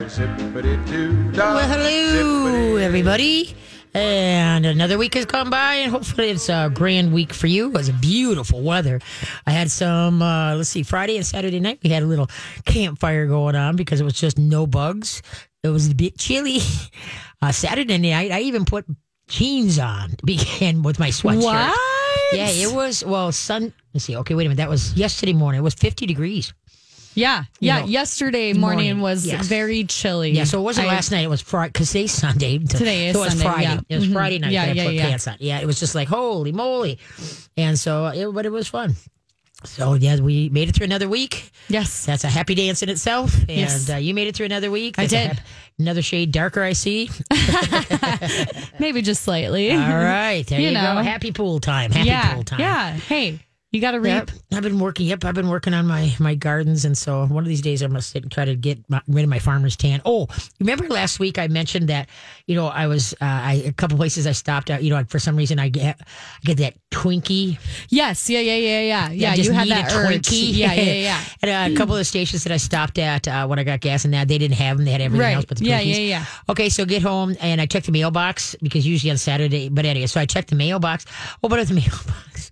Well, hello, everybody. And another week has gone by, and hopefully it's a grand week for you. It was beautiful weather. I had some, uh, let's see, Friday and Saturday night, we had a little campfire going on because it was just no bugs. It was a bit chilly. Uh, Saturday night, I even put jeans on began with my sweatshirt. What? Yeah, it was, well, sun, let's see, okay, wait a minute. That was yesterday morning. It was 50 degrees. Yeah, yeah. know, yesterday morning, morning, was yes. very chilly. Yeah, so it wasn't I- last night. It was Friday because today's Sunday. Today is so it was Sunday, Friday. yeah. It was Mhm. Friday night Yeah, that I yeah, put yeah. pants on. Yeah, it was just like holy moly, and so it, but it was fun. So yeah, we made it through another week. Yes. That's a happy dance in itself. And Yes. uh, you made it through another week. I That's a did. hap- another shade darker, I see. Maybe just slightly. All right, there you, You go. know. Happy pool time. Happy yeah. pool time. Yeah. Hey, you got to reap. Yep, I've been working. Yep, I've been working on my my gardens, and so one of these days I'm gonna sit and try to get my, rid of my farmer's tan. Oh, remember last week I mentioned that you know I was uh, I a couple places I stopped at. You know, for some reason I get I get that Twinkie. Yes. Yeah. Yeah. Yeah. Yeah. Yeah. You had that. Twinkie. Yeah. Yeah. Yeah. and a couple of the stations that I stopped at uh, when I got gas and that they didn't have them. They had everything Right. else but the Yeah, Twinkies. yeah, yeah. Okay, so get home and I checked the mailbox because usually on Saturday. But anyway, so I checked the mailbox. Open up the mailbox.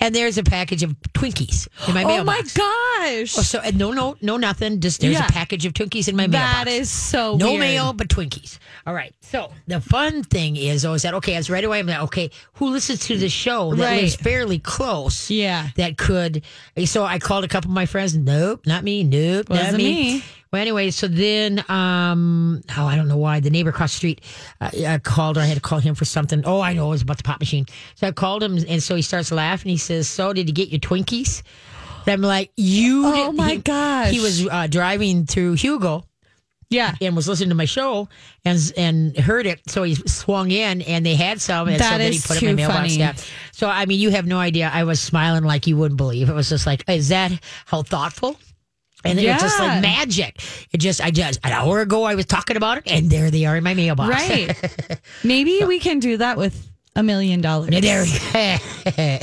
And there's a package of Twinkies in my oh mailbox. Oh my gosh. Oh, so and no, no, no, nothing. Just there's Yeah. a package of Twinkies in my mailbox. that is so no weird. mail, but Twinkies. All right. So the fun thing is, oh, is that okay? As right away, I'm like, okay, who listens to the show that Right. lives fairly close? Yeah. That could. So I called a couple of my friends. Nope, not me. Nope, not Wasn't me. me. Well, anyway, so then, um, oh, I don't know why the neighbor across the street uh, I called. Or I had to call him for something. Oh, I know it was about the pop machine. So I called him, and so he starts laughing. He says, "So did you get your Twinkies?" And I'm like, "You." Oh, did-" my he- gosh. He was uh, driving through Hugo Yeah. and was listening to my show and and heard it. So he swung in and they had some. And so That then he put it in my too mailbox. funny. Yeah. So I mean, you have no idea. I was smiling like you wouldn't believe. It was just like, is that how thoughtful? And it was just like magic. It just, I just, an hour ago I was talking about it, and there they are in my mailbox. Right. Maybe we can do that with a million dollars. there,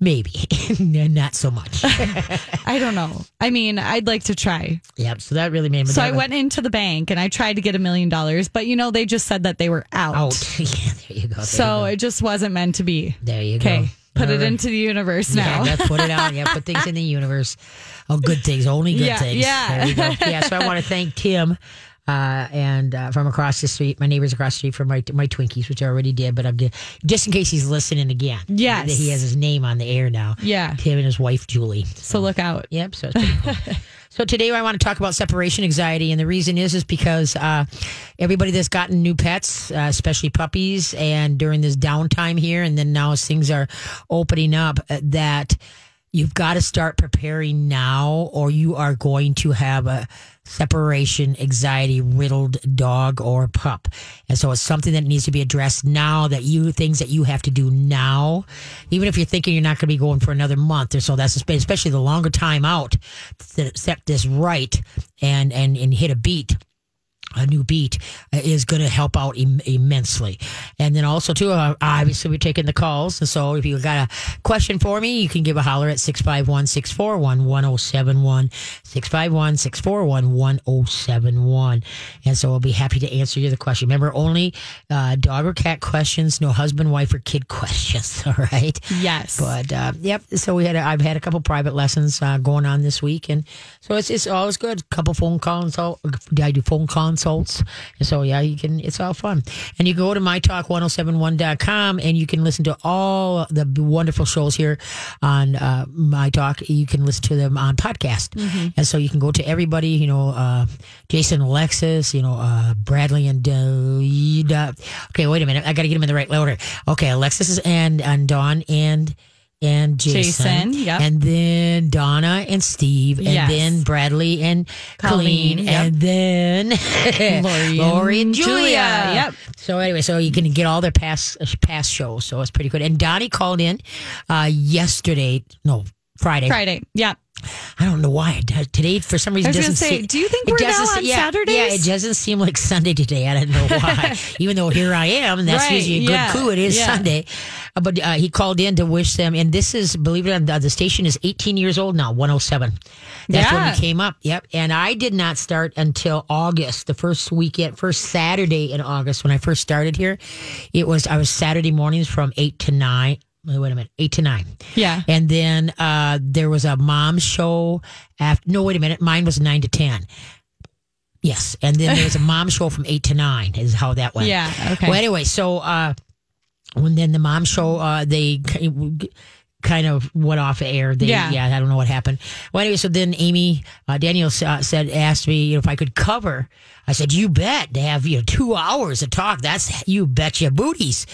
maybe not so much. I don't know. I mean, I'd like to try. yep. So that really made me. So I went into the bank and I tried to get a million dollars, but you know, they just said that they were out. out. yeah, there you go. There So you go. it just wasn't meant to be. there you go. Okay. Put it into the universe now. Yeah, put it out. Yeah, put things in the universe. Oh, good things, only good Yeah, things. yeah. There you go. Yeah, so I want to thank Tim uh, and uh, from across the street, my neighbors across the street for my my Twinkies, which I already did, but I'm just, just in case he's listening again. Yes. that he has his name on the air now. Yeah. Tim and his wife Julie. So look out. Yep. So, it's pretty cool. so today I want to talk about separation anxiety, and the reason is is because uh, everybody that's gotten new pets, uh, especially puppies, and during this downtime here, and then now as things are opening up, uh, that you've got to start preparing now, or you are going to have a separation anxiety riddled dog or pup. And so it's something that needs to be addressed now that you things that you have to do now, even if you're thinking you're not going to be going for another month or so. That's especially the longer time out to set this right and and and hit a beat a new beat uh, is going to help out Im- immensely. And then also too, uh, obviously we're taking the calls. And so if you got a question for me, you can give a holler at 651-641-1071, 651-641-1071. And so I'll be happy to answer you the question. Remember, only uh, dog or cat questions, no husband, wife, or kid questions. All right. Yes. But uh, yep, so we had a, I've had a couple private lessons uh, going on this week, and so it's it's always good. couple phone consult, I do phone consults, and so yeah, you can. It's all fun, and you go to mytalk1071.com and you can listen to all the wonderful shows here on uh, My Talk. You can listen to them on podcast, and so you can go to everybody. You know, uh, Jason, Alexis, you know, uh, Bradley, and uh, okay, wait a minute, I got to get them in the right order. Okay, Alexis and and Dawn and and Jason, Jason, yep. and then Donna and Steve, and Yes. then Bradley and Colleen, Colleen, yep. and then Lori Lori and Julia. Julia, yep. So anyway, so you can get all their past past shows, so it's pretty good. And Donnie called in uh, yesterday, no Friday. Friday. Yeah. I don't know why today for some reason I was doesn't say, do you think we're now on yeah, Saturdays? Yeah, it doesn't seem like Sunday today. I don't know why. Even though here I am, and that's Right, usually a good yeah, clue. It is yeah. Sunday. Uh, but uh, he called in to wish them, and this is, believe it or not, the station is 18 years old now, 107. That's when Yeah. we came up. Yep. And I did not start until August, the first weekend, first Saturday in August when I first started here. It was, I was Saturday mornings from 8 to 9. Wait a minute, 8 to 9. Yeah. And then uh, there was a mom show after, no, wait a minute, mine was 9 to 10. Yes. And then there was a mom show from 8 to 9 is how that went. Yeah, okay. Well, anyway, so uh, when then the mom show, uh, they kind of went off air. They, Yeah. yeah, I don't know what happened. Well, anyway, so then Amy uh, Daniel uh, said, asked me if I could cover. I said, you bet. They have you know two hours to talk. That's you bet your booties.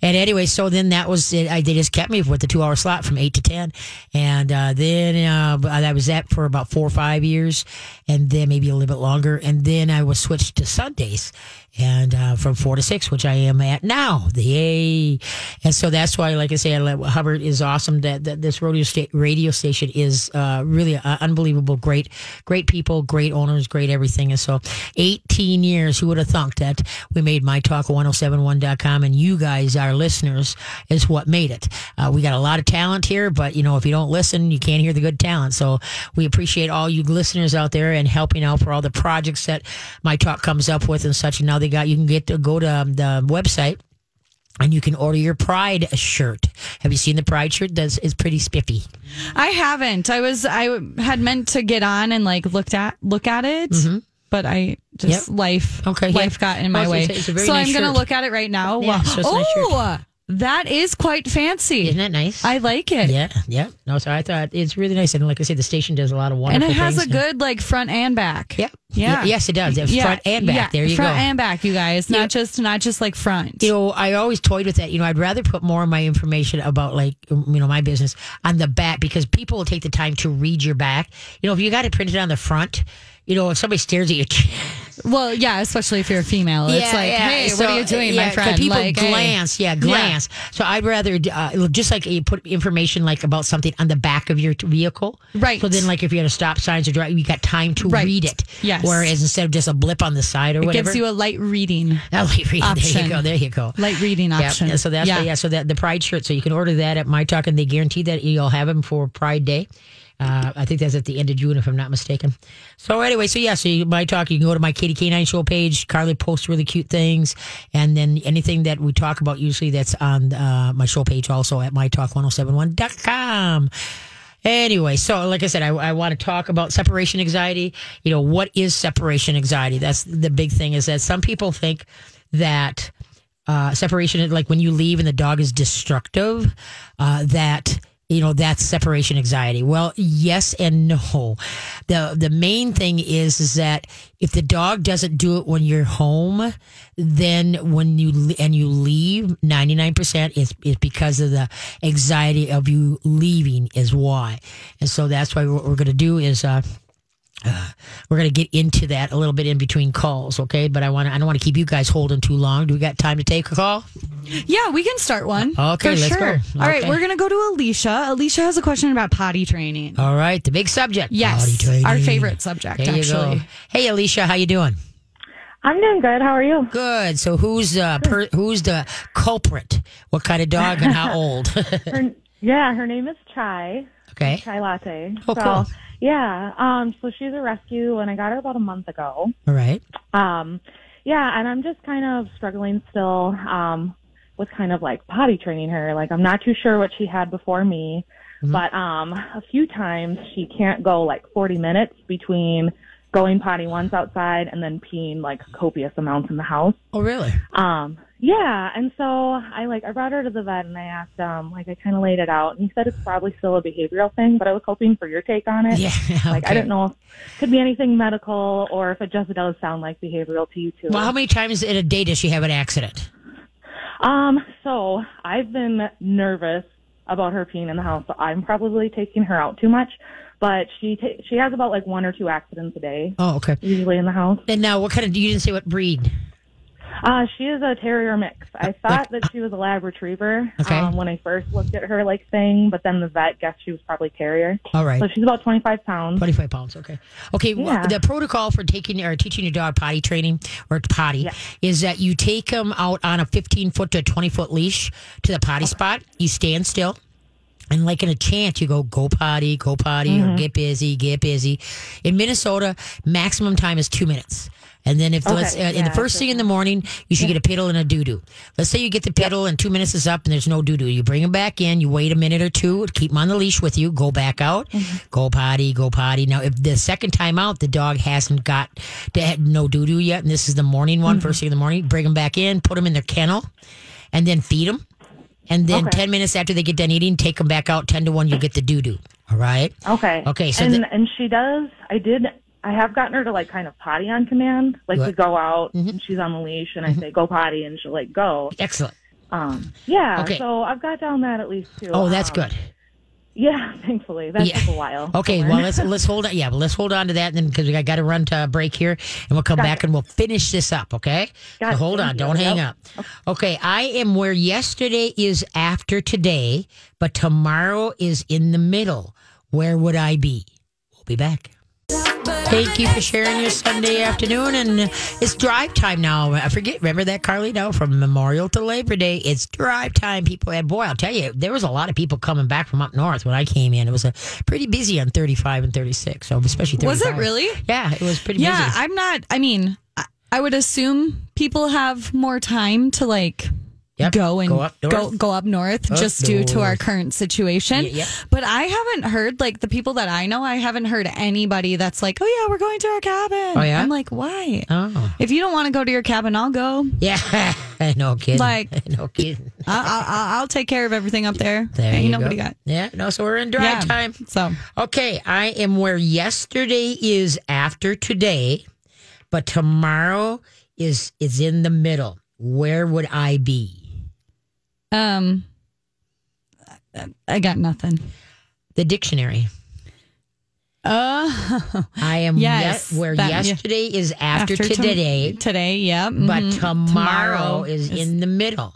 And anyway, so then that was it. I, they just kept me with the two hour slot from eight to ten, and uh, then uh, I was that for about four or five years, and then maybe a little bit longer, and then I was switched to Sundays, and uh, from four to six, which I am at now. The yay, and so that's why, like I let- Hubbard is awesome. That, that this radio sta- radio station is uh, really uh, unbelievable. Great, great people, great owners, great everything. And so, eighteen years. Who would have thunk that we made mytalk1071.com, and you guys, our listeners, is what made it. Uh, we got a lot of talent here, but you know, if you don't listen, you can't hear the good talent. So we appreciate all you listeners out there and helping out for all the projects that My Talk comes up with and such. And now they got you can get to go to um, the website. And you can order your Pride shirt. Have you seen the Pride shirt? That's pretty spiffy. I haven't. I was I had meant to get on and like looked at look at it, but I just Mm-hmm. Yep. life Okay, life yeah. got in my way. it's- it's a very so nice I'm gonna look at it right now. Yeah, so a nice oh, that is quite fancy. Isn't that nice? I like it. yeah, yeah. No, so I thought it's really nice, and like I said, the station does a lot of And it has things. a good like front and back. Yep. Yeah. Y- Yes, it does. It's front and back. Yeah, there you front go. Front and back, you guys. Not Yeah. just not just like front. you know, I always toyed with that. You know, I'd rather put more of my information about like you know my business on the back because people will take the time to read your back. You know, if you got it printed on the front, you know, if somebody stares at you. well, yeah, especially if you're a female. it's like, hey, what are you doing, my 'cause friend? People like, hey. glance, yeah, glance. So I'd rather uh, just like you put information like about something on the back of your vehicle, Right. So then, like if you had a stop signs or drive, you got time to Right. read it. Yes. Whereas instead of just a blip on the side or It whatever, gives you a light reading. Oh, light reading. Option. There you go. There you go. Light reading option. yeah, so that's yeah. yeah. yeah. So that the Pride shirt. So you can order that at My Talk, and they guarantee that you'll have them for Pride Day. Uh, I think that's at the end of June, if I'm not mistaken. So anyway, so yeah, so you, My Talk, you can go to my Katie K9 show page. Carly posts really cute things, and then anything that we talk about usually that's on uh, my show page also at mytalk1071.com. Anyway, so like I said, I, I want to talk about separation anxiety. You know, what is separation anxiety? That's the big thing is that some people think that uh, separation, like when you leave and the dog is destructive, uh, that you know that's separation anxiety. Well, yes and no. the The main thing is is that if the dog doesn't do it when you're home, then when you and you leave, ninety nine percent is is because of the anxiety of you leaving is why. And so that's why what we're going to do is. Uh, we're going to get into that a little bit in between calls, okay? But I want I don't want to keep you guys holding too long. Do we got time to take a call? Yeah, we can start one. Okay, for let's sure. go. All right, Okay. we're gonna go to Alicia. Alicia has a question about potty training. All right, the big subject. Yes, Potty training. our favorite subject, There you actually. go. Hey, Alicia, how you doing? I'm doing good. How are you? Good. So who's uh per, who's the culprit? What kind of dog and how old? Her, yeah, her name is Chai. okay. Chai Latte. Oh, so, cool. Yeah. Um. So she's a rescue, and I got her about a month ago. All right. Um. Yeah, and I'm just kind of struggling still. Um. With kind of like potty training her. Like I'm not too sure what she had before me, but um, a few times she can't go like 40 minutes between going potty once outside and then peeing like copious amounts in the house. Oh, really? Um, yeah, and so I like I brought her to the vet and I asked um like I kind of laid it out and he said it's probably still a behavioral thing, but I was hoping for your take on it. Yeah. Like. I don't know if it could be anything medical or if it just does sound like behavioral to you too. Well, how many times in a day does she have an accident? Um, so I've been nervous about her peeing in the house, so I'm probably taking her out too much. But she ta- she has about like one or two accidents a day Oh, okay. usually in the house. And now, what kind of? You didn't say what breed. Uh, she is a terrier mix. I thought that she was a lab retriever Okay. um, when I first looked at her like thing, but then the vet guessed she was probably terrier. All right. So she's about 25 pounds. 25 pounds. Okay. Okay. Well, the protocol for taking or teaching your dog potty training or potty Yeah. is that you take them out on a 15 foot to 20 foot leash to the potty spot. You stand still. And like in a chant, you go, go potty, go potty, Mm-hmm. or get busy, get busy. In Minnesota, maximum time is two minutes. And then if Okay, let's, uh, in the first thing in the morning, you should get a piddle and a doo doo. Let's say you get the piddle and two minutes is up and there's no doo doo. You bring them back in, you wait a minute or two, keep them on the leash with you, go back out, Mm-hmm. go potty, go potty. Now, if the second time out, the dog hasn't got no doo doo yet, and this is the morning one, Mm-hmm. first thing in the morning, bring them back in, put them in their kennel, and then feed them. And then Okay. 10 minutes after they get done eating, take them back out 10 to 1, you get the doo doo. All right. Okay. Okay, so and the- and she does. I did. I have gotten her to like kind of potty on command. Like we go out Mm-hmm. and she's on the leash, and I say go potty, and she'll like go. Excellent. Um, yeah. Okay. So I've got down that at least too. Oh, that's Um, good. Yeah. Thankfully, that Yeah. took a while. Okay, well let's let's hold on. Yeah, well let's hold on to that and then because we got to run to a break here, and we'll come back and we'll finish this up. Okay, Got So hold on, you. don't hang Yep. up. Okay, I am where yesterday is after today, but tomorrow is in the middle. Where would I be? We'll be back. Thank you for sharing your Sunday afternoon, and it's drive time now. I forget, remember that, Carly? No, from Memorial to Labor Day, it's drive time, people. And boy, I'll tell you, there was a lot of people coming back from up north when I came in. It was a pretty busy on 35 and 36, so especially 35. Was it really? Yeah, it was pretty Yeah, busy. I'm not. I mean, I, I would assume people have more time to like Yep, go and go up north. go go up north Up just due to our current situation. Y- yep. But I haven't heard like the people that I know. I haven't heard anybody that's like, "Oh yeah, we're going to our cabin." Oh, yeah? I'm like, why? Oh, If you don't want to go to your cabin, I'll go. yeah. no kidding. Like- no kidding. I, I, I- I'll take care of everything up there. There Ain't you nobody go. got. Yeah, no, so we're in drive Yeah. time. So Okay, I am where yesterday is after today, but tomorrow is is in the middle. Where would I be? Um, I got nothing. The dictionary. Uh, I am Yes, ye- where that- yeah. yesterday is after, tom- today, today, yeah. but mhm. tomorrow, is, in the middle.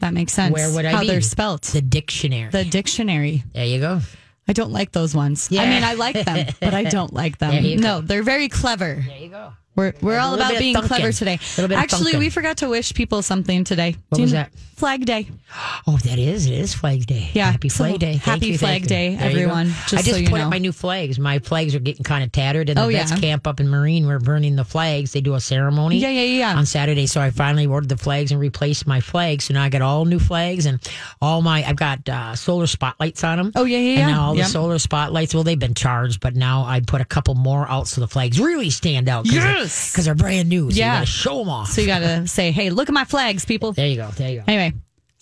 That makes sense. Where would I How be? they're spelt. The dictionary. The dictionary. there you go. I don't like those ones. Yeah. I mean, I like them, but I don't like them. You go. No, they're very clever. There you go. We're we're all about being thunking. clever today. Actually, thunking. we forgot to wish people something today. What Do was that? Flag Day. Oh, that is it is Flag Day. Yeah, happy so Flag Day. Thank happy you, Flag. Day, everyone, just I just so put know. up my new flags. My flags are getting kind of tattered, and the Oh, vets yeah. camp up in Marine. We're burning the flags. They do a ceremony. Yeah, yeah, yeah. On Saturday, so I finally ordered the flags and replaced my flags. So now I got all new flags and all my. I've got uh, solar spotlights on them. Oh, yeah, yeah, And now all Yep. the solar spotlights. Well, they've been charged, but now I put a couple more out so the flags really stand out. Cause Because they're, brand new. So Yeah. you got to show them off. So you got to say, "Hey, look at my flags, people." there you go. There you go. Anyway,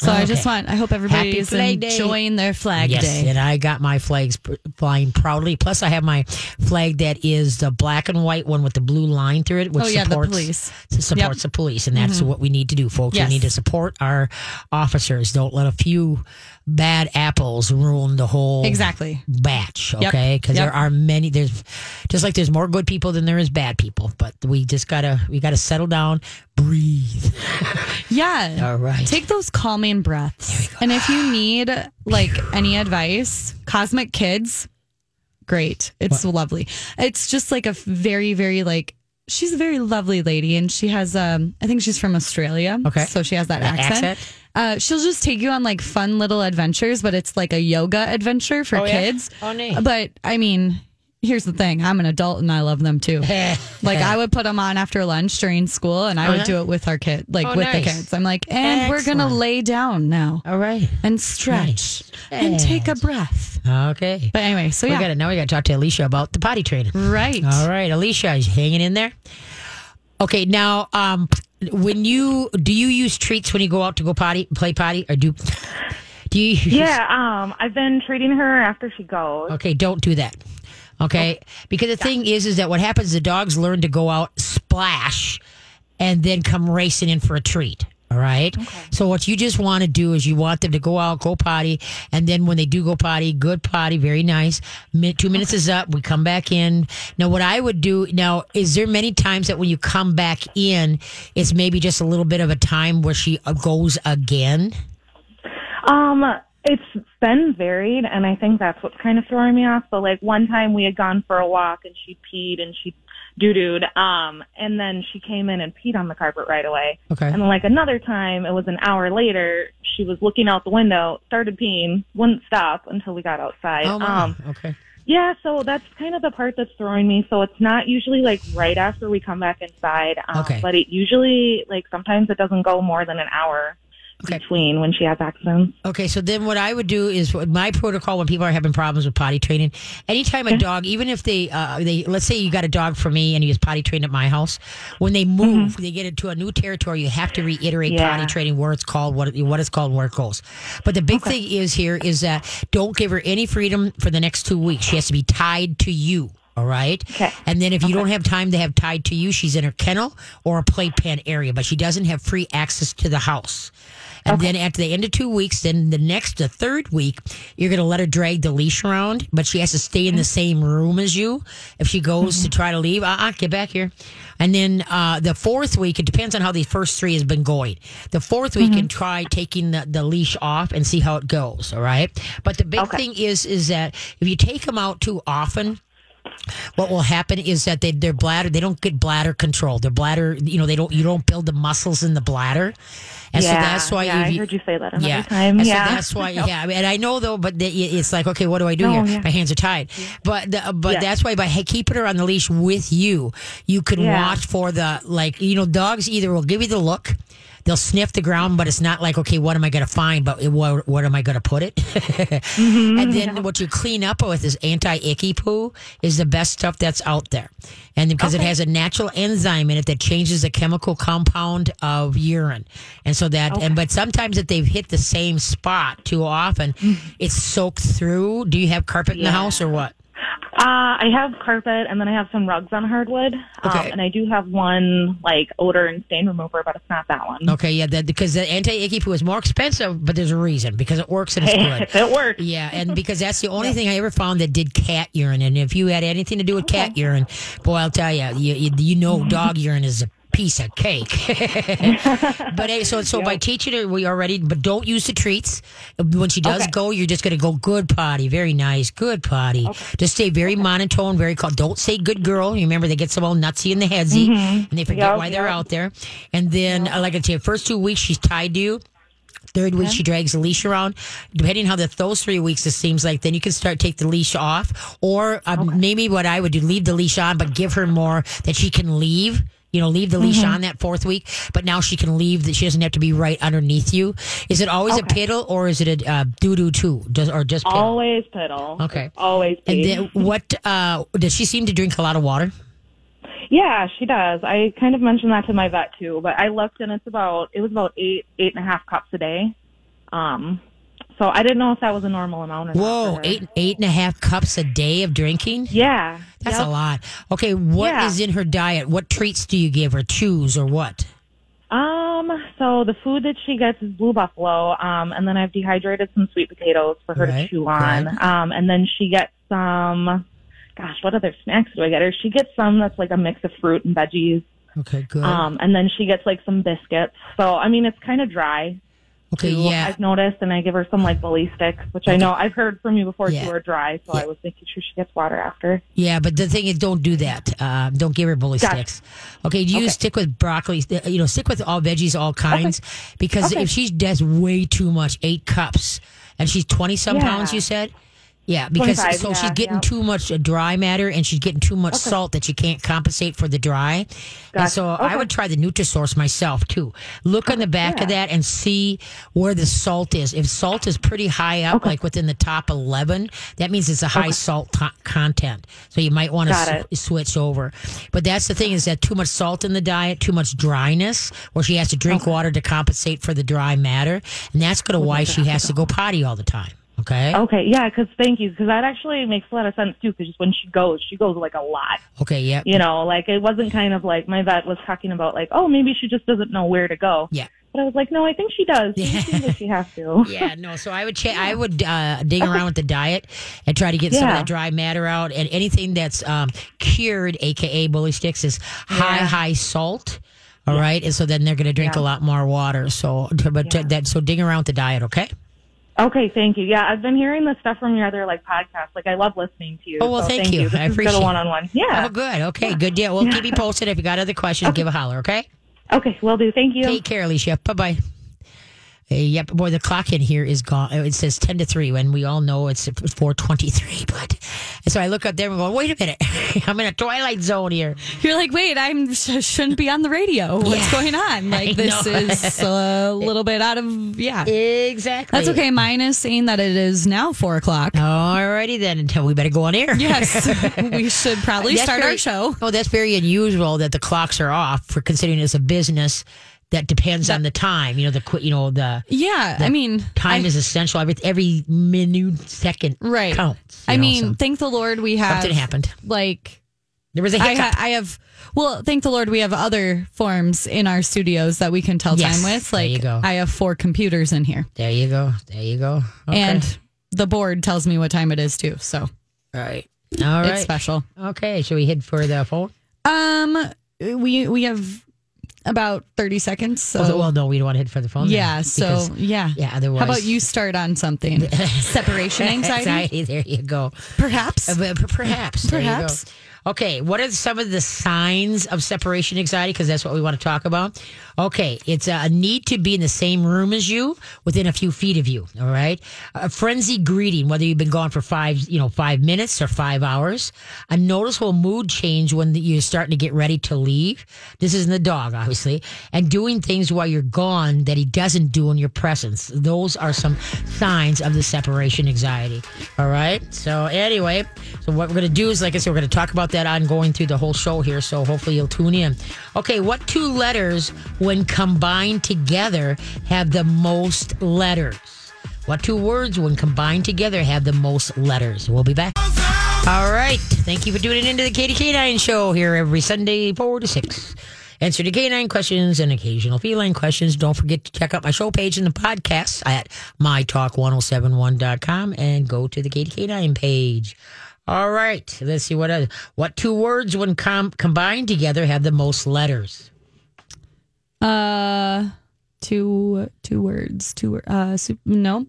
so I just want. I hope everybody is Day. enjoying their Flag yes, Day. and I got my flags flying proudly. Plus, I have my flag that is the black and white one with the blue line through it, which Oh, yeah, the supports police. supports Yep. Mm-hmm. the police, and that's what we need to do, folks. Yes. We need to support our officers. Don't let a few bad apples ruin the whole Exactly. batch. Okay, because Yep. there are many. There's just like there's more good people than there is bad people, but we just gotta we gotta settle down, breathe. Yeah. All right. Take those calming breaths. And if you need like any advice, Cosmic Kids, great. It's lovely. It's just like a very, very like she's a very lovely lady and she has um I think she's from Australia. Okay. So she has that That accent. accent? Uh, she'll just take you on like fun little adventures, but it's like a yoga adventure for Oh, yeah? kids. Oh, neat. But I mean, here's the thing: I'm an adult and I love them too. Like I would put them on after lunch during school, and I Oh, would do it with our kid, like Oh, with nice. the kids. I'm like, and we're gonna lay down now All right. and stretch and take a breath. Okay. But anyway, so we yeah, got to now we got to talk to Alicia about the potty training. right. All right, Alicia, is hanging in there? Okay, now, um, when you do you use treats when you go out to go potty, play potty, or do do you? Use, Yeah, um, I've been treating her after she goes. Okay, don't do that. Okay, because the thing is, is that what happens? Is the dogs learn to go out, splash, and then come racing in for a treat. All right. Okay. So what you just want to do is you want them to go out, go potty, and then when they do go potty, good potty, very nice. Mi- two minutes is up. We come back in. Now, what I would do now is there many times that when you come back in, it's maybe just a little bit of a time where she uh, goes again. Um, it's been varied, and I think that's what's kind of throwing me off. So, like one time we had gone for a walk, and she peed and she doo dooed, um, and then she came in and peed on the carpet right away. Okay. And then, like another time, it was an hour later. She was looking out the window, started peeing, wouldn't stop until we got outside. Oh, my. Um, okay. yeah, so that's kind of the part that's throwing me. So it's not usually like right after we come back inside. Um, Okay. But it usually, like sometimes it doesn't go more than an hour Okay. between when she has accidents. Okay, so then what I would do is my protocol when people are having problems with potty training. Anytime a dog, even if they, uh, they let's say you got a dog for me and he was potty trained at my house, when they move, they get into a new territory. You have to reiterate Yeah. potty training where it's called, what it, what it's called, where it goes. But the big thing is here is that don't give her any freedom for the next two weeks. She has to be tied to you. All right. Okay. And then if you don't have time to have tied to you, she's in her kennel or a playpen area, but she doesn't have free access to the house. And then at the end of two weeks, then the next, the third week, you're going to let her drag the leash around, but she has to stay in the same room as you. If she goes to try to leave, uh uh get back here. And then uh, the fourth week, it depends on how the first three has been going. The fourth week, you can try taking the, the leash off and see how it goes. All right. But the big Okay. thing is, is that if you take them out too often, what will happen is that they, their bladder they don't get bladder control their bladder you know they don't you don't build the muscles in the bladder and so that's why yeah, if I you, heard you say that another yeah. time. And yeah, So that's why, yeah. And I know though, but the, it's like, okay, what do I do No, here? yeah. My hands are tied. But the, but Yeah. that's why by keeping her on the leash with you, you can Yeah. watch for the like, you know, dogs either will give you the look. They'll sniff the ground, but it's not like, okay, what am I going to find? But what, what am I going to put it? Mm-hmm. and then what you clean up with is anti icky poo is the best stuff that's out there. And because it has a natural enzyme in it that changes the chemical compound of urine. And so that, and but sometimes if they've hit the same spot too often, it's soaked through. Do you have carpet in the Mm. House or what? Uh, I have carpet and then I have some rugs on hardwood. Okay. Um, and I do have one like odor and stain remover, but it's not that one. Okay, yeah, that, because the anti icky poo is more expensive, but there's a reason because it works and it's good. it works. Yeah, and because that's the only thing I ever found that did cat urine. And if you had anything to do with cat urine, boy, I'll tell you, you, you, you know, dog urine is a piece of cake. but hey, so so by teaching her, we already, but don't use the treats. When she does Okay. go, you're just going to go good potty, very nice, good potty. Just stay very monotone, very calm. Don't say good girl. You remember they get so all nutsy in the headsy, and they forget Yep, why they're out there. And then, like I say, first two weeks she's tied to you. Third week she drags the leash around. Depending on how that those three weeks it seems like, then you can start take the leash off, or um, maybe what I would do leave the leash on, but give her more that she can leave. You know, leave the leash Mm-hmm. on that fourth week, but now she can leave. That she doesn't have to be right underneath you. Is it always a piddle or is it a uh, doo doo too, Does, or just piddle? Always piddle. Okay. Always. and then what? Uh, does she seem to drink a lot of water? Yeah, she does. I kind of mentioned that to my vet too, but I looked and it's about it was about eight eight and a half cups a day. Um, so I didn't know if that was a normal amount or not. Whoa, for eight eight and a half cups a day of drinking. Yeah, That's Yep. a lot. Okay, what is Yeah. in her diet? What treats do you give her? Chews or what? Um, so the food that she gets is blue buffalo, um, and then I've dehydrated some sweet potatoes for her Right, to chew on. Um, and then she gets some, gosh, what other snacks do I get her? She gets some that's like a mix of fruit and veggies. Okay, good. Um, and then she gets like some biscuits. So I mean, it's kind of dry. Okay, yeah. I've noticed, and I give her some like bully sticks, which I know I've heard from you before Yeah. you were dry, so Yeah. I was making sure she gets water after. Yeah, but the thing is, don't do that. Uh, don't give her bully Gotcha. sticks. Okay, you Okay. stick with broccoli. uh, You know, stick with all veggies, all kinds. Because Okay. if she does way too much, eight cups, and she's twenty some Yeah. pounds, you said. Yeah, because 25, so she's getting yeah. too much dry matter and she's getting too much salt that she can't compensate for the dry. And Gotcha. so I would try the Nutrisource myself too. Look on the oh, back of that and see where the salt is. If salt is pretty high up, like within the top 11, that means it's a high salt to- content. So you might want to it. switch over. But that's the thing is that too much salt in the diet, too much dryness, where she has to drink water to compensate for the dry matter. And that's going to why she has to go potty all the time. Okay. Okay, yeah, because thank you, because that actually makes a lot of sense too. Because when she goes, she goes like a lot. Okay. Yeah. You know, like it wasn't kind of like my vet was talking about, like, oh, maybe she just doesn't know where to go. Yeah. But I was like, no, I think she does. She seems like she has to. Yeah, no. So I would cha- I would uh, dig around with the diet and try to get some of Yeah. that dry matter out, and anything that's um, cured, aka bully sticks, is high Yeah. high salt. All right, and so then they're going to drink a lot more water. So, but Yeah. that so dig around with the diet, okay? Okay, thank you. Yeah, I've been hearing this stuff from your other like podcasts. Like I love listening to you. Oh, well, so thank you. This I appreciate it. one on one. Yeah. Oh, good. Okay, good deal. We'll keep you posted. If you got other questions, give a holler. Okay. Okay, will do. Thank you. Take care, Alicia. Bye bye. Yep, boy, the clock in here is gone. Oh, it says ten to three, when we all know it's four twenty-three. But so I look up there and go, "Wait a minute, I'm in a twilight zone here." You're like, wait, I sh- shouldn't be on the radio. What's Yeah. going on? Like, this is a little bit out of, yeah. Exactly. That's okay. Mine is saying that it is now four o'clock. Alrighty then. Until we better go on air. Yes, we should probably That's start very- our show. Oh, that's very unusual that the clocks are off for considering it's a business that depends on the time. You know the you know the Yeah, I mean, time I- is essential. Every every minute second right. counts. I know, mean, so thank the Lord we have something happened. Like, There was a I, hiccup. ha- I have. Well, thank the Lord we have other forms in our studios that we can tell Yes, time with. there Like, you go. I have four computers in here, there you go. There you go. Okay. and the board tells me what time it is too. So all right. All it's special. Okay. Should we head for the phone? Um, we we have about thirty seconds. So well, well, no, we don't want to head for the phone. yeah. So because- yeah. yeah. Otherwise, How about you start on something? Separation anxiety, There you go. perhaps. Uh, Perhaps. There you go. Perhaps. Okay, what are some of the signs of separation anxiety? Because that's what we want to talk about. Okay, it's a need to be in the same room as you, within a few feet of you. All right, a frenzied greeting, whether you've been gone for five, you know, five minutes or five hours. A noticeable mood change when you're starting to get ready to leave. This isn't the dog, obviously, and doing things while you're gone that he doesn't do in your presence. Those are some signs of the separation anxiety. All right. So anyway, so what we're gonna do is, like I said, we're gonna talk about that ongoing through the whole show here. So hopefully you'll tune in. Okay, what two letters, when combined together, have the most letters? What two words, when combined together, have the most letters? We'll be back. All right. Thank you for tuning into the Katie K9 show here every Sunday, 4 to 6. Answer to K9 questions and occasional feline questions. Don't forget to check out my show page in the podcast at mytalk1071.com and go to the Katie K9 page. All right. Let's see what other, what two words when com- combined together have the most letters? Uh, two two words. Two uh. Su- no.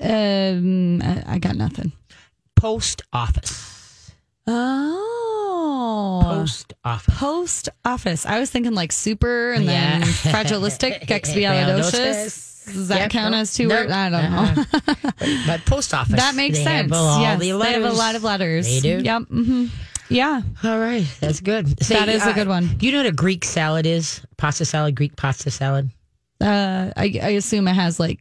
Um, I, I got nothing. Post office. Oh. Post office. Post office. I was thinking like super and Yeah. then fragilistic expialidocious. Does that Yep, count no, as two no, words? I don't know. uh-uh. But post office. that makes they sense. Have all yes, the they have a lot of letters. They do. Yep. hmm Yeah. All right, that's good. That is a good one. Do you know what a Greek salad is? Pasta salad, Greek pasta salad. Uh, I, I assume it has like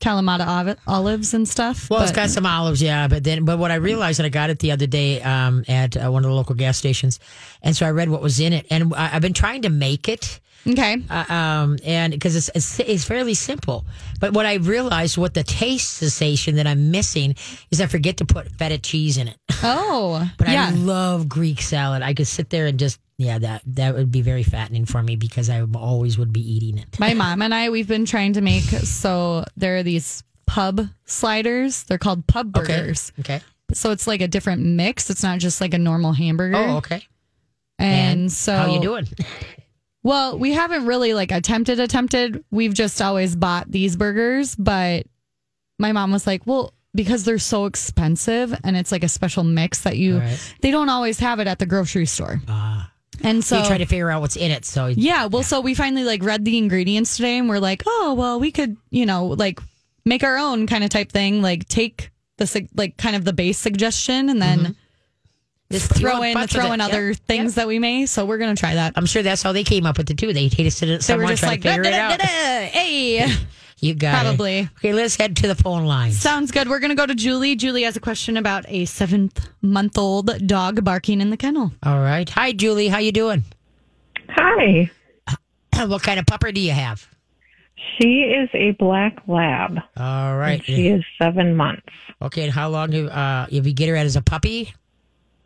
Kalamata olives and stuff. Well, it's got some olives, yeah. But then, but what I realized, and I got it the other day um, at uh, one of the local gas stations, and so I read what was in it, and I, I've been trying to make it, okay. uh, um, and because it's, it's it's fairly simple. But what I realized, what the taste sensation that I'm missing is I forget to put feta cheese in it. Oh, But yeah. I love Greek salad. I could sit there and just yeah, that that would be very fattening for me because I always would be eating it. My mom and I, we've been trying to make so there are these pub sliders. They're called pub burgers. Okay. So it's like a different mix. It's not just like a normal hamburger. Oh, okay. And, so how you doing? Well, we haven't really like attempted attempted. We've just always bought these burgers, but my mom was like, "Well, because they're so expensive and it's like a special mix that you Right. they don't always have it at the grocery store." Ah. and So so you try to figure out what's in it. So Yeah, well, so we finally like read the ingredients today, and we're like, oh, well, we could, you know, like make our own kind of type thing, like take the like kind of the base suggestion, and then Just you throw in throw in other Yep, things yep. that we may. So we're gonna try that. I'm sure that's how they came up with it too. They tasted it. So we're just tried like, to figure it out. "Da-da-da-da-da." hey, You got it. Probably. Okay, let's head to the phone line. sounds good. We're gonna go to Julie. Julie has a question about a seventh month old dog barking in the kennel. All right. Hi, Julie. How you doing? Hi. what kind of pupper do you have? She is a black lab. All right. She is seven months. Okay, and how long have, uh, if you get her at as a puppy?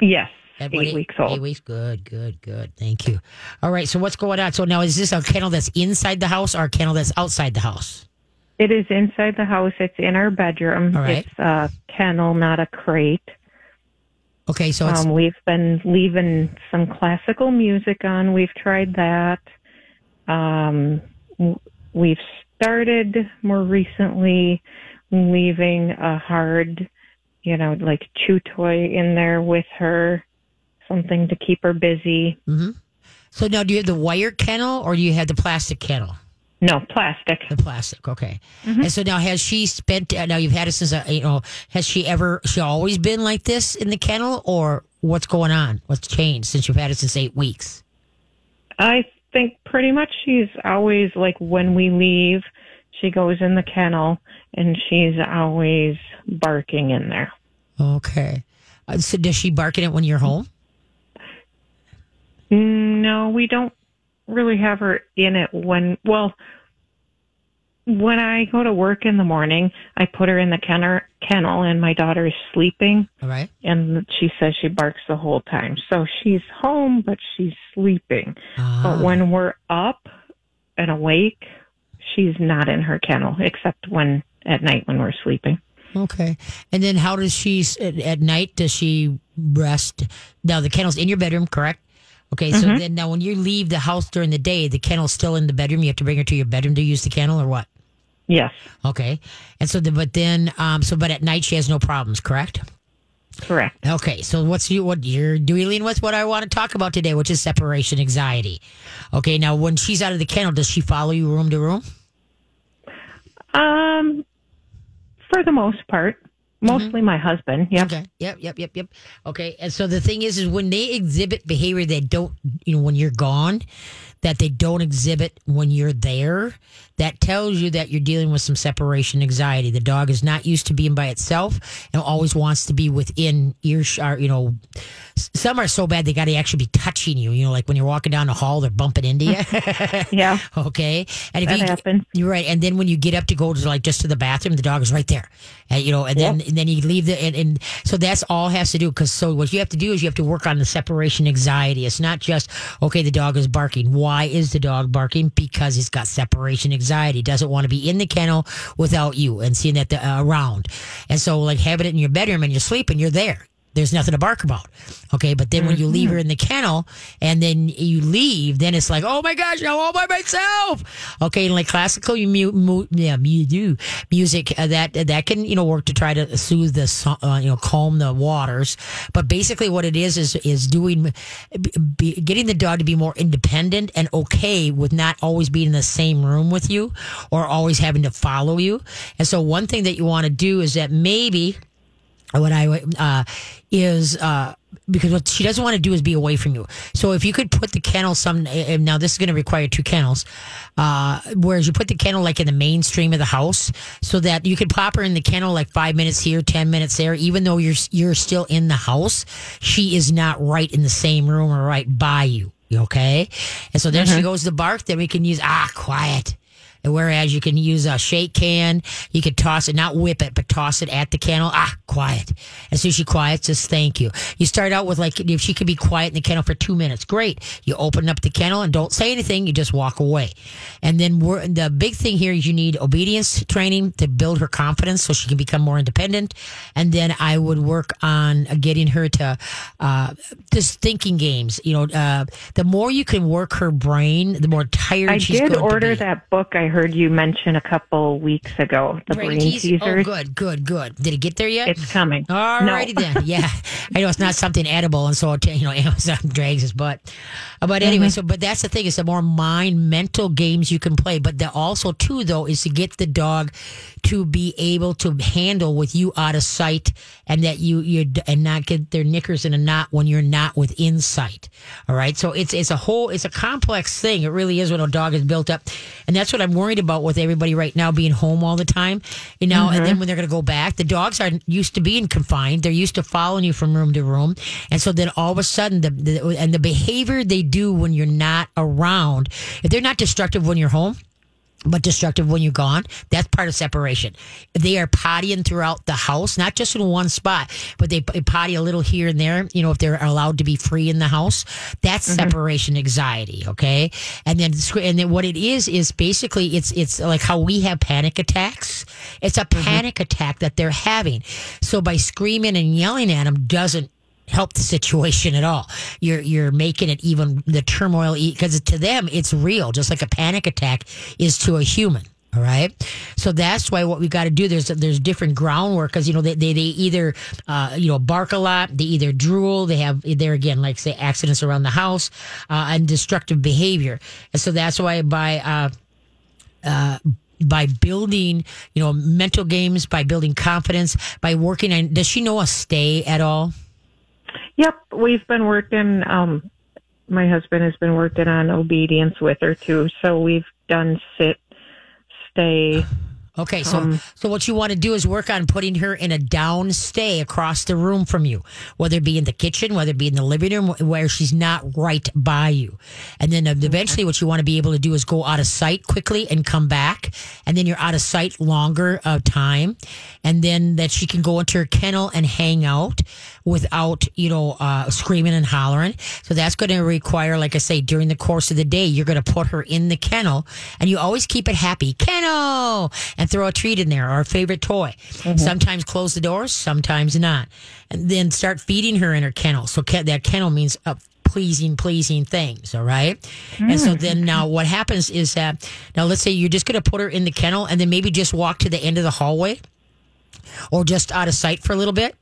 Yes. Eight what, weeks old. Eight weeks. Good, good, good. Thank you. All right. So what's going on? So now is this a kennel that's inside the house or a kennel that's outside the house? It is inside the house. It's in our bedroom. All right. It's a kennel, not a crate. Okay. So it's Um, we've been leaving some classical music on. We've tried that. Um, we've started more recently leaving a hard, you know, like chew toy in there with her, something to keep her busy. so now do you have the wire kennel or do you have the plastic kennel? No plastic. The plastic, okay. And so now, has she spent? uh, Now you've had it since uh, you know. Has she ever? She always been like this in the kennel, or what's going on? What's changed since you've had it since eight weeks? I think pretty much she's always like when we leave, she goes in the kennel and she's always barking in there. Okay. Uh, so does she bark at it when you're home? No, we don't really have her in it when, well, when I go to work in the morning, I put her in the kennel, kennel and my daughter is sleeping All right. and she says she barks the whole time. So she's home, but she's sleeping. Ah. But when we're up and awake, she's not in her kennel except when at night when we're sleeping. Okay. And then how does she at, night? Does she rest? Now the kennel's in your bedroom, correct? Okay. So then now when you leave the house during the day, the kennel's still in the bedroom. You have to bring her to your bedroom to use the kennel, or what? Yes, Okay. And so, the, but then, um, so but at night she has no problems, correct? correct. Okay, so what's you what you're dealing with? What I want to talk about today, which is separation anxiety. Okay, now when she's out of the kennel, does she follow you room to room? Um, for the most part, mostly mm-hmm. my husband. Yep. Okay. Yep. Yep. Yep. Yep. Okay. And so the thing is, is when they exhibit behavior that don't, you know, when you're gone, that they don't exhibit when you're there, that tells you that you're dealing with some separation anxiety. The dog is not used to being by itself and always wants to be within earshot. Uh, you know, some are so bad they got to actually be touching you. You know, like when you're walking down the hall, they're bumping into you. Yeah. Okay. And if That you, happens. You're right. And then when you get up to go to like just to the bathroom, the dog is right there. And, you know, and then and then you leave the and, and so that's all has to do because so what you have to do is you have to work on the separation anxiety. It's not just okay, the dog is barking. Why is the dog barking? Because he's got separation anxiety. Doesn't want to be in the kennel without you and seeing that the, uh, around. And so like having it in your bedroom and you're sleeping, you're there there's nothing to bark about. Okay. But then when you leave her in the kennel and then you leave, then it's like, oh my gosh, I'm all by myself. Okay. And like classical you mu- mu- yeah, mu- do music uh, that, that can, you know, work to try to soothe the, uh, you know, calm the waters. But basically what it is, is, is doing, be, getting the dog to be more independent and okay with not always being in the same room with you or always having to follow you. And so one thing that you want to do is that maybe, what I uh, is uh, because what she doesn't want to do is be away from you. So if you could put the kennel some now this is going to require two kennels, uh, whereas you put the kennel like in the mainstream of the house, so that you could pop her in the kennel like five minutes here, ten minutes there, even though you're you're still in the house, she is not right in the same room or right by you. Okay, and so then she goes to bark. Then we can use ah quiet. Whereas you can use a shake can, you could toss it, not whip it, but toss it at the kennel. Ah, quiet. As soon as she quiets, just thank you. You start out with like, if she could be quiet in the kennel for two minutes, great. You open up the kennel and don't say anything. You just walk away. And then we're, the big thing here is you need obedience training to build her confidence so she can become more independent. And then I would work on getting her to, uh, just thinking games. You know, uh, the more you can work her brain, the more tired I she's did order be. that book I heard you mention a couple weeks ago, the brain, teas- teasers. Oh, good, good, good. Did it get there yet? It's coming. All righty no. then. Yeah, I know it's not something edible, and so you know Amazon drags his butt. Uh, But anyway, so but that's the thing is the more mind mental games you can play, but the also too though is to get the dog to be able to handle with you out of sight, and that you you and not get their knickers in a knot when you're not within sight. All right, so it's it's a whole it's a complex thing. It really is when a dog is built up, and that's what I'm worried about with everybody right now being home all the time. You know, and then mm-hmm. when they're going to go back, the dogs aren't used to being confined. They're used to following you from room to room, and so then all of a sudden, the, the and the behavior they do when you're not around, if they're not destructive when you're home but destructive when you're gone. That's part of separation. They are pottying throughout the house, not just in one spot, but they potty a little here and there. You know, if they're allowed to be free in the house, that's mm-hmm. separation anxiety. Okay, and then and then what it is is basically it's it's like how we have panic attacks. It's a mm-hmm. panic attack that they're having. So by screaming and yelling at them doesn't help the situation at all. You're you're making it even the turmoil because to them it's real, just like a panic attack is to a human. All right, so that's why what we got to do. There's there's different groundwork because you know they, they, they either uh, you know bark a lot, they either drool, they have there again like say accidents around the house uh, and destructive behavior, and so that's why by uh, by building you know mental games, by building confidence, by working on. Does she know a stay at all? Yep, we've been working. Um, my husband has been working on obedience with her too. So we've done sit, stay. Okay, so so what you want to do is work on putting her in a down stay across the room from you, whether it be in the kitchen, whether it be in the living room, where she's not right by you. And then uh, eventually, what you want to be able to do is go out of sight quickly and come back, and then you're out of sight longer of time, and then that she can go into her kennel and hang out without you know uh, screaming and hollering. So that's going to require, like I say, during the course of the day, you're going to put her in the kennel, and you always keep it happy kennel, and throw a treat in there or a favorite toy. Sometimes close the doors, sometimes not, and then start feeding her in her kennel. So that kennel means pleasing, pleasing things. All right. And so then now what happens is that now let's say you're just going to put her in the kennel and then maybe just walk to the end of the hallway or just out of sight for a little bit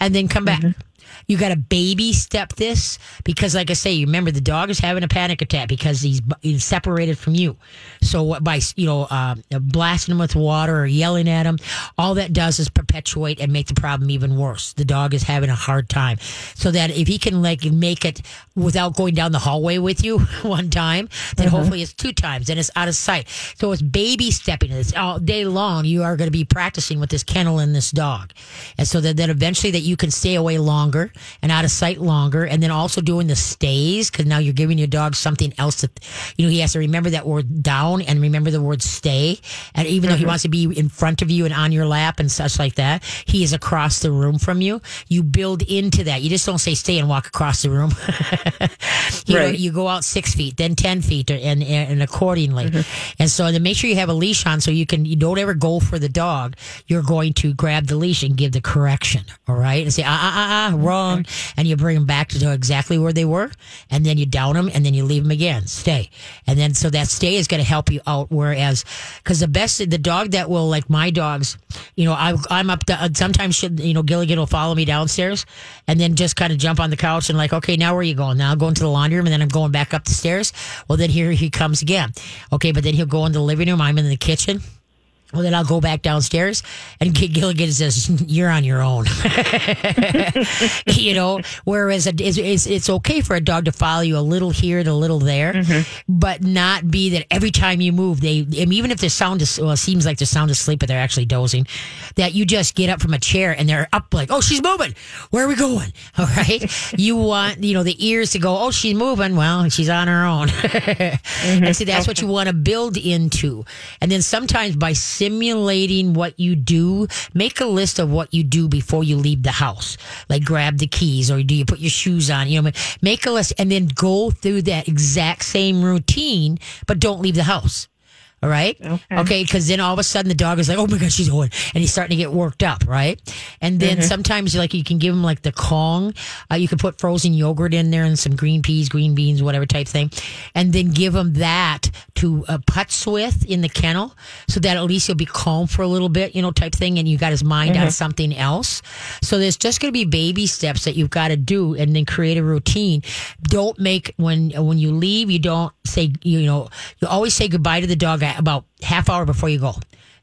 and then come back. Mm-hmm. You got to baby step this because, like I say, you remember the dog is having a panic attack because he's, he's separated from you. So by you know uh, blasting him with water or yelling at him, all that does is perpetuate and make the problem even worse. The dog is having a hard time. So that if he can like make it without going down the hallway with you one time, then hopefully it's two times. and it's out of sight. So it's baby stepping. It's all day long. You are going to be practicing with this kennel and this dog, and so that then eventually that you can stay away longer and out of sight longer, and then also doing the stays because now you're giving your dog something else that you know he has to remember that word down and remember the word stay, and even though he wants to be in front of you and on your lap and such like that, he is across the room from you. You build into that. You just don't say stay and walk across the room. you know, you go out six feet, then ten feet, and and accordingly. And so then make sure you have a leash on so you can you don't ever go for the dog. You're going to grab the leash and give the correction. All right, and say ah ah ah ah wrong, and you bring them back to exactly where they were, and then you down them, and then you leave them again. Stay, and then so that stay is going to help you out. Whereas, because the best the dog that will like my dogs, you know, I I'm up. To, sometimes you know Gilligan will follow me downstairs, and then just kind of jump on the couch and like, okay, now where are you going? Now I'm going to the laundry room, and then I'm going back up the stairs. Well, then here he comes again. Okay, but then he'll go in the living room. I'm in the kitchen. Well, then I'll go back downstairs, and Gilligan says, "You're on your own." you know, whereas it's, it's, it's okay for a dog to follow you a little here and a little there, mm-hmm. but not be that every time you move, they I mean, even if they're sound as well, it seems like they're sound asleep, but they're actually dozing. That you just get up from a chair and they're up like, "Oh, she's moving. Where are we going?" All right, you want you know the ears to go, "Oh, she's moving. Well, she's on her own." Mm-hmm. And see, that's what you want to build into. And then sometimes by simulating what you do, make a list of what you do before you leave the house. Like grab the keys or do you put your shoes on? You know, make a list and then go through that exact same routine, but don't leave the house. All right. Okay. Because then all of a sudden the dog is like, oh my God, she's going. And he's starting to get worked up. Right. And then sometimes like you can give him like the Kong. Uh, you can put frozen yogurt in there and some green peas, green beans, whatever type thing. And then give him that to uh, putz with in the kennel so that at least he'll be calm for a little bit, you know, type thing. And you got his mind on something else. So there's just going to be baby steps that you've got to do and then create a routine. Don't make when, when you leave, you don't say, you know, you always say goodbye to the dog about half hour before you go.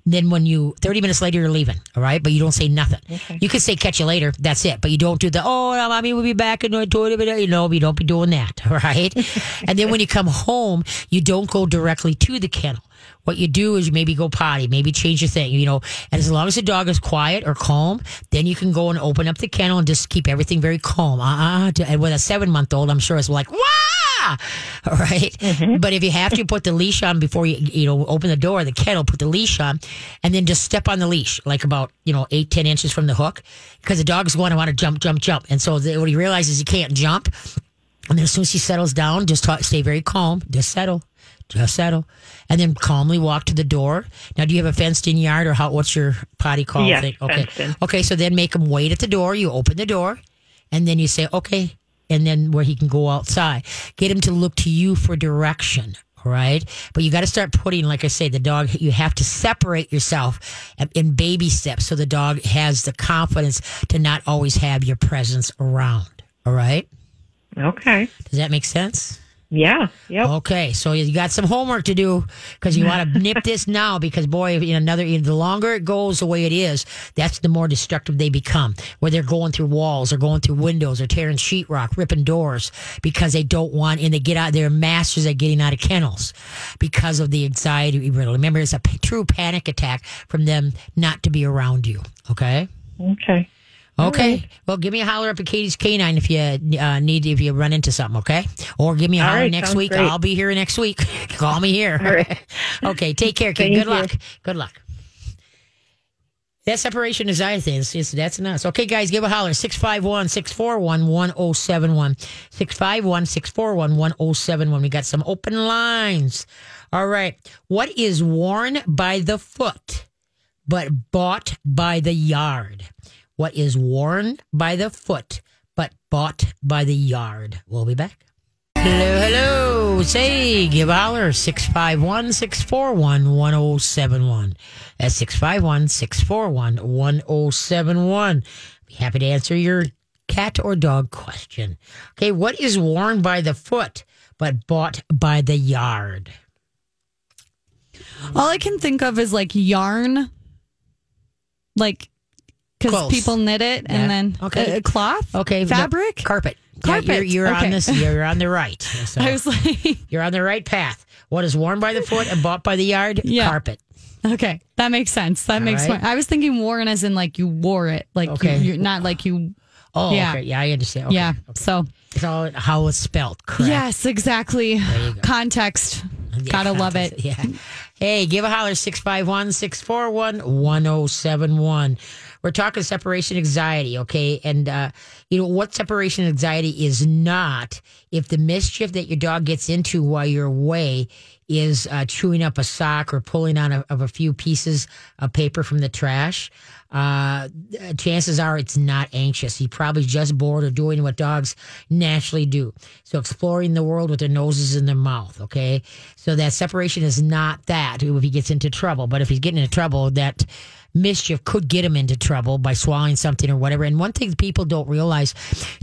Then when you 30 minutes later you're leaving, all right? But you don't say nothing. You could say catch you later, that's it. But you don't do the oh no, mommy will be back in the toilet. You know, you don't be doing that, all right? and then when you come home, you don't go directly to the kennel. What you do is you maybe go potty, maybe change your thing, you know. And as long as the dog is quiet or calm, then you can go and open up the kennel and just keep everything very calm. Uh uh And with a seven month old, I'm sure it's like, wow, yeah. All right? Mm-hmm. But if you have to put the leash on before you, you know, open the door, the kennel, put the leash on, and then just step on the leash, like about, you know, eight, ten inches from the hook, because the dog's going to want to jump, jump, jump. And so the, when he realizes he can't jump, and then as soon as he settles down, just talk, stay very calm, just settle. Just settle, and then calmly walk to the door. Now, do you have a fenced-in yard, or how? What's your potty call Yes, thing? Okay, fenced in. okay. So then make him wait at the door. You open the door, and then you say, "Okay," and then where he can go outside. Get him to look to you for direction. All right, but you got to start putting, like I say, the dog. You have to separate yourself in baby steps, so the dog has the confidence to not always have your presence around. All right, Okay. does that make sense? Yeah. Yep. Okay, so you got some homework to do because you want to nip this now. Because boy, in another, the longer it goes the way it is, that's the more destructive they become. Where they're going through walls, or going through windows, or tearing sheetrock, ripping doors because they don't want, and they get out. They're masters at getting out of kennels because of the anxiety. Remember, it's a p- true panic attack from them not to be around you. Okay. Okay. Okay. Well, give me a holler up at Katie's Canine if you uh, need if you run into something. Okay. Or give me a All holler right, next week. great. I'll be here next week. Call me here. All right. okay. Take care. Thank Good you. luck. Good luck. That separation anxiety thing, is, is, that's nuts. Okay, guys, give a holler. 651 641 1071. 651 641 1071. We got some open lines. All right. What is worn by the foot but bought by the yard? What is worn by the foot but bought by the yard? We'll be back. Hello, hello. Say, give a holler. 651 641 1071. That's 651 641 1071. Be happy to answer your cat or dog question. Okay, what is worn by the foot but bought by the yard? All I can think of is like yarn, like because Close. people knit it Yeah. and then Okay. uh, cloth, Okay, no, fabric. carpet. Carpet. Yeah, you're, you're on Okay. this. You're on the right. So I was like, you're on the right path. What is worn by the foot and bought by the yard? Yeah. Carpet. okay, that makes sense. That makes right. sense. I was thinking worn as in like you wore it, like Okay. you, you're not like you. Oh, Yeah. okay. Yeah, I understand. Okay. yeah. Okay. So It's all how it's spelled. Correct. yes, exactly. go. Context. Yeah, Gotta love it. Yeah. Hey, give a holler 651 641 1071. We're talking separation anxiety, okay? And, uh, you know, what separation anxiety is not if the mischief that your dog gets into while you're away is uh, chewing up a sock or pulling a, of a few pieces of paper from the trash. Uh, chances are it's not anxious. He probably just bored or doing what dogs naturally do. So exploring the world with their noses in their mouth. Okay. So that separation is not that if he gets into trouble. But if he's getting into trouble, that mischief could get him into trouble by swallowing something or whatever. And one thing people don't realize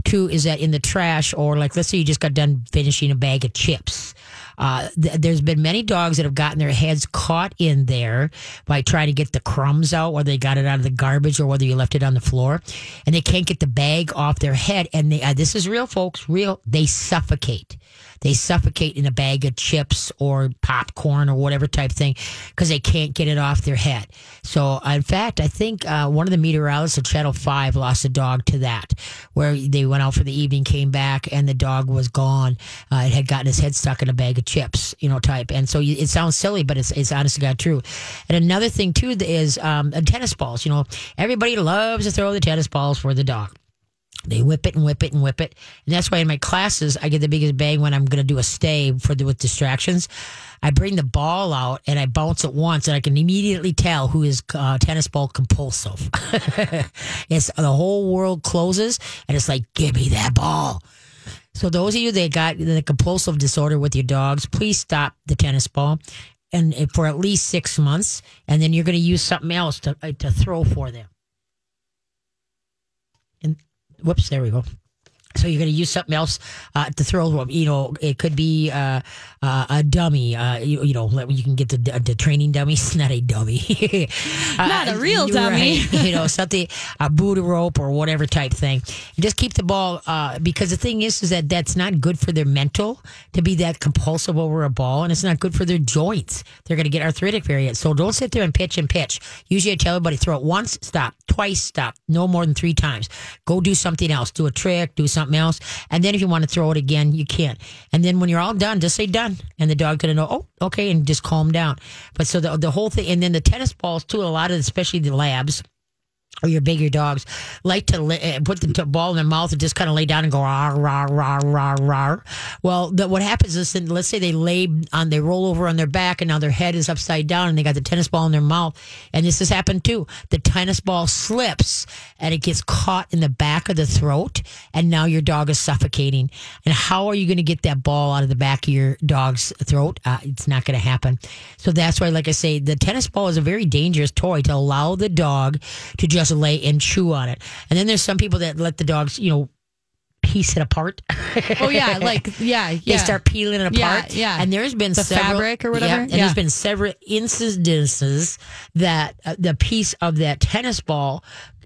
too is that in the trash or like, let's say you just got done finishing a bag of chips. Uh, th- there's been many dogs that have gotten their heads caught in there by trying to get the crumbs out, whether they got it out of the garbage or whether you left it on the floor, and they can't get the bag off their head. And they, uh, this is real, folks, real. They suffocate. They suffocate in a bag of chips or popcorn or whatever type thing because they can't get it off their head. So, uh, in fact, I think uh, one of the meteorologists at Channel 5 lost a dog to that, where they went out for the evening, came back, and the dog was gone. Uh, it had gotten his head stuck in a bag of chips, you know, type. And so it sounds silly, but it's, it's God true. And another thing, too, is um, tennis balls. You know, everybody loves to throw the tennis balls for the dog. They whip it and whip it and whip it. And that's why in my classes, I get the biggest bang when I'm going to do a stay for the, with distractions. I bring the ball out and I bounce it once and I can immediately tell who is uh, tennis ball compulsive. it's the whole world closes and it's like, give me that ball. So those of you that got the compulsive disorder with your dogs, please stop the tennis ball and for at least six months, and then you're going to use something else to uh, to throw for them. Whoops, there we go. So you're going to use something else uh, to throw them. You know, it could be uh, uh, a dummy. Uh, you, you know, you can get the the training dummies, not a dummy, Not a real dummy. right. you know, something a Booda rope or whatever type thing. And just keep the ball uh, because the thing is, is that that's not good for their mental to be that compulsive over a ball, and it's not good for their joints. They're going to get arthritic very. So don't sit there and pitch and pitch. Usually, I tell everybody throw it once, stop, twice, stop, no more than three times. Go do something else. Do a trick. Do something something else. And then if you want to throw it again, you can't. And then when you're all done, just say done. And the dog's going to know, oh, okay, and just calm down. But so the, the whole thing, and then the tennis balls too, a lot of, especially the labs, or your bigger dogs like to li- uh, put the ball in their mouth and just kind of lay down and go rah rah rah rah rah. Well, the, what happens is, then let's say they lay on, they roll over on their back, and now their head is upside down, and they got the tennis ball in their mouth, and this has happened too. The tennis ball slips and it gets caught in the back of the throat, and now your dog is suffocating. And how are you going to get that ball out of the back of your dog's throat? Uh, it's not going to happen. So that's why, like I say, the tennis ball is a very dangerous toy to allow the dog to just lay and chew on it. And then there's some people that let the dogs, you know, piece it apart. Oh yeah, like yeah, yeah. They start peeling it Yeah, apart. yeah. And there's been The several, fabric or whatever? Yeah, and Yeah. there's been several incidences that uh, the piece of that tennis ball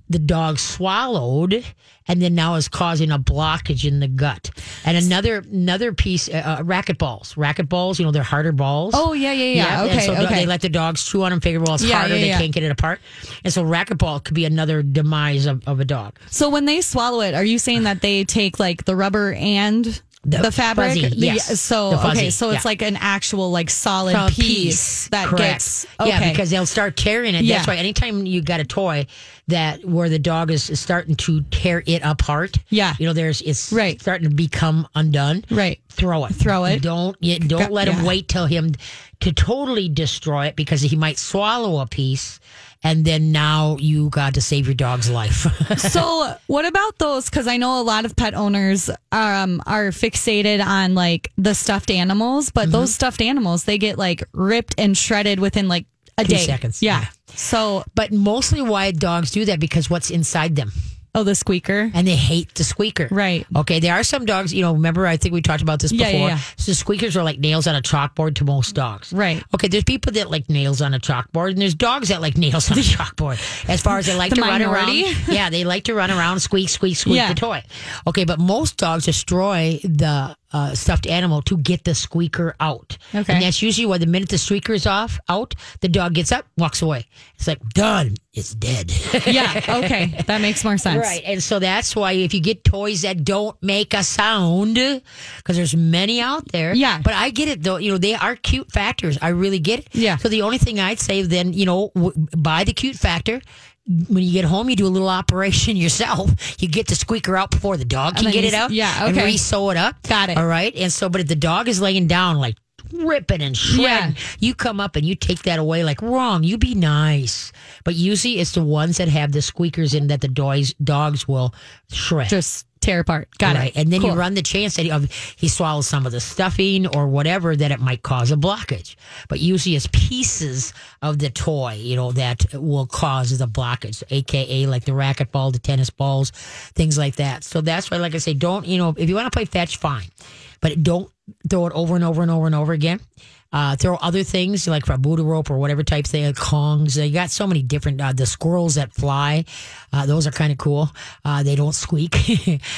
the dog swallowed and then now is causing a blockage in the gut. And another another piece, uh, uh, racket balls. Racket balls, you know, they're harder balls. Oh yeah, yeah, yeah. and Okay, so okay. They let the dogs chew on them, figure, well, it's Yeah, harder, yeah, they yeah. can't get it apart. And so racquetball could be another demise of, of a dog. So when they swallow it, are you saying that they take like the rubber and the, The fabric? fuzzy, The- yes. So The okay, so it's yeah. like an actual like solid From a piece, that Correct. gets okay. Yeah, because they'll start tearing it. Yeah. That's why anytime you got a toy that where the dog is is starting to tear it apart. Yeah. You know, there's it's Right. starting to become undone. right. Throw it. Throw it. Don't you don't let him wait till him to totally destroy it because he might swallow a piece and then now you got to save your dog's life. so what about those because i know a lot of pet owners um, are fixated on like the stuffed animals but Mm-hmm. those stuffed animals they get like ripped and shredded within like a Two day seconds, yeah. yeah. so but mostly why dogs do that because what's inside them. Oh the squeaker and they hate the squeaker. Right. Okay. There are some dogs, you know, remember, I think we talked about this before. yeah, yeah. So squeakers are like nails on a chalkboard to most dogs. Right. Okay. There's people that like nails on a chalkboard, and there's dogs that like nails on a chalkboard. As far as they like The to run around. Yeah. They like to run around, squeak, squeak, squeak Yeah. the toy. Okay. But most dogs destroy the uh, stuffed animal to get the squeaker out. Okay. And that's usually why the minute the squeaker is off, out, the dog gets up, walks away. It's like, done. It's dead. yeah okay that makes more sense Right. And so that's why if you get toys that don't make a sound, because there's many out there. Yeah. But I get it though. You know, they are cute factors. I really get it. Yeah. So the only thing I'd say then, you know, w- buy the cute factor. When you get home, you do a little operation yourself. You get the squeaker out before the dog can get it out. yeah, And okay. re-sew it up. Got it. All right. And so, but if the dog is laying down like ripping and shredding, Yeah. you come up and you take that away like wrong. You be nice. But usually it's the ones that have the squeakers in that the dogs dogs will shred. just tear apart got right. it And then you run the chance that he, of, he swallows some of the stuffing or whatever that it might cause a blockage. But usually it's pieces of the toy, you know, that will cause the blockage, aka like the racquetball, the tennis balls, things like that. So that's why, like I say, don't, you know, if you want to play fetch, fine. But don't throw it over and over and over and over again. Uh, throw other things like for a Booda rope or whatever types they have, Kongs. You got so many different, uh, the squirrels that fly. Uh, those are kind of cool. Uh, they don't squeak.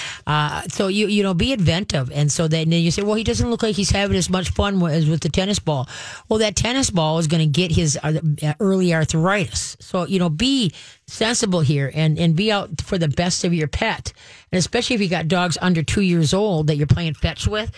uh, so you, you know, be inventive. And so then you say, well, he doesn't look like he's having as much fun as with the tennis ball. Well, that tennis ball is going to get his uh, early arthritis. So, you know, be sensible here and, and be out for the best of your pet. And especially if you got dogs under two years old that you're playing fetch with.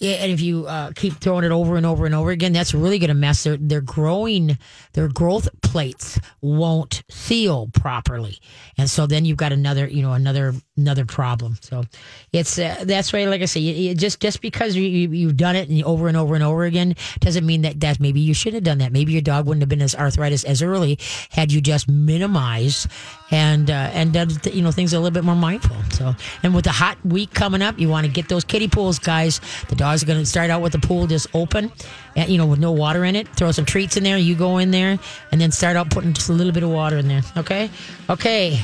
And if you uh, keep throwing it over and over and over again, that's really going to mess their, their growing, their growth plates won't seal properly. And so then you've got another, you know, another, another problem. So it's, uh, that's why, like I say, you, you just, just because you, you, you've done it and over and over and over again doesn't mean that, that maybe you should have done that. Maybe your dog wouldn't have been as arthritis as early had you just minimized and, uh, and done, you know, things a little bit more mindful. So, and with the hot week coming up, you want to get those kiddie pools, guys. The dogs are going to start out with the pool just open, and, you know, with no water in it. Throw some treats in there. You go in there and then start out putting just a little bit of water in there. Okay. Okay.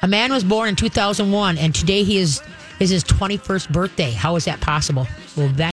A man was born in 2001 and today he is, is his 21st birthday. How is that possible? Well, that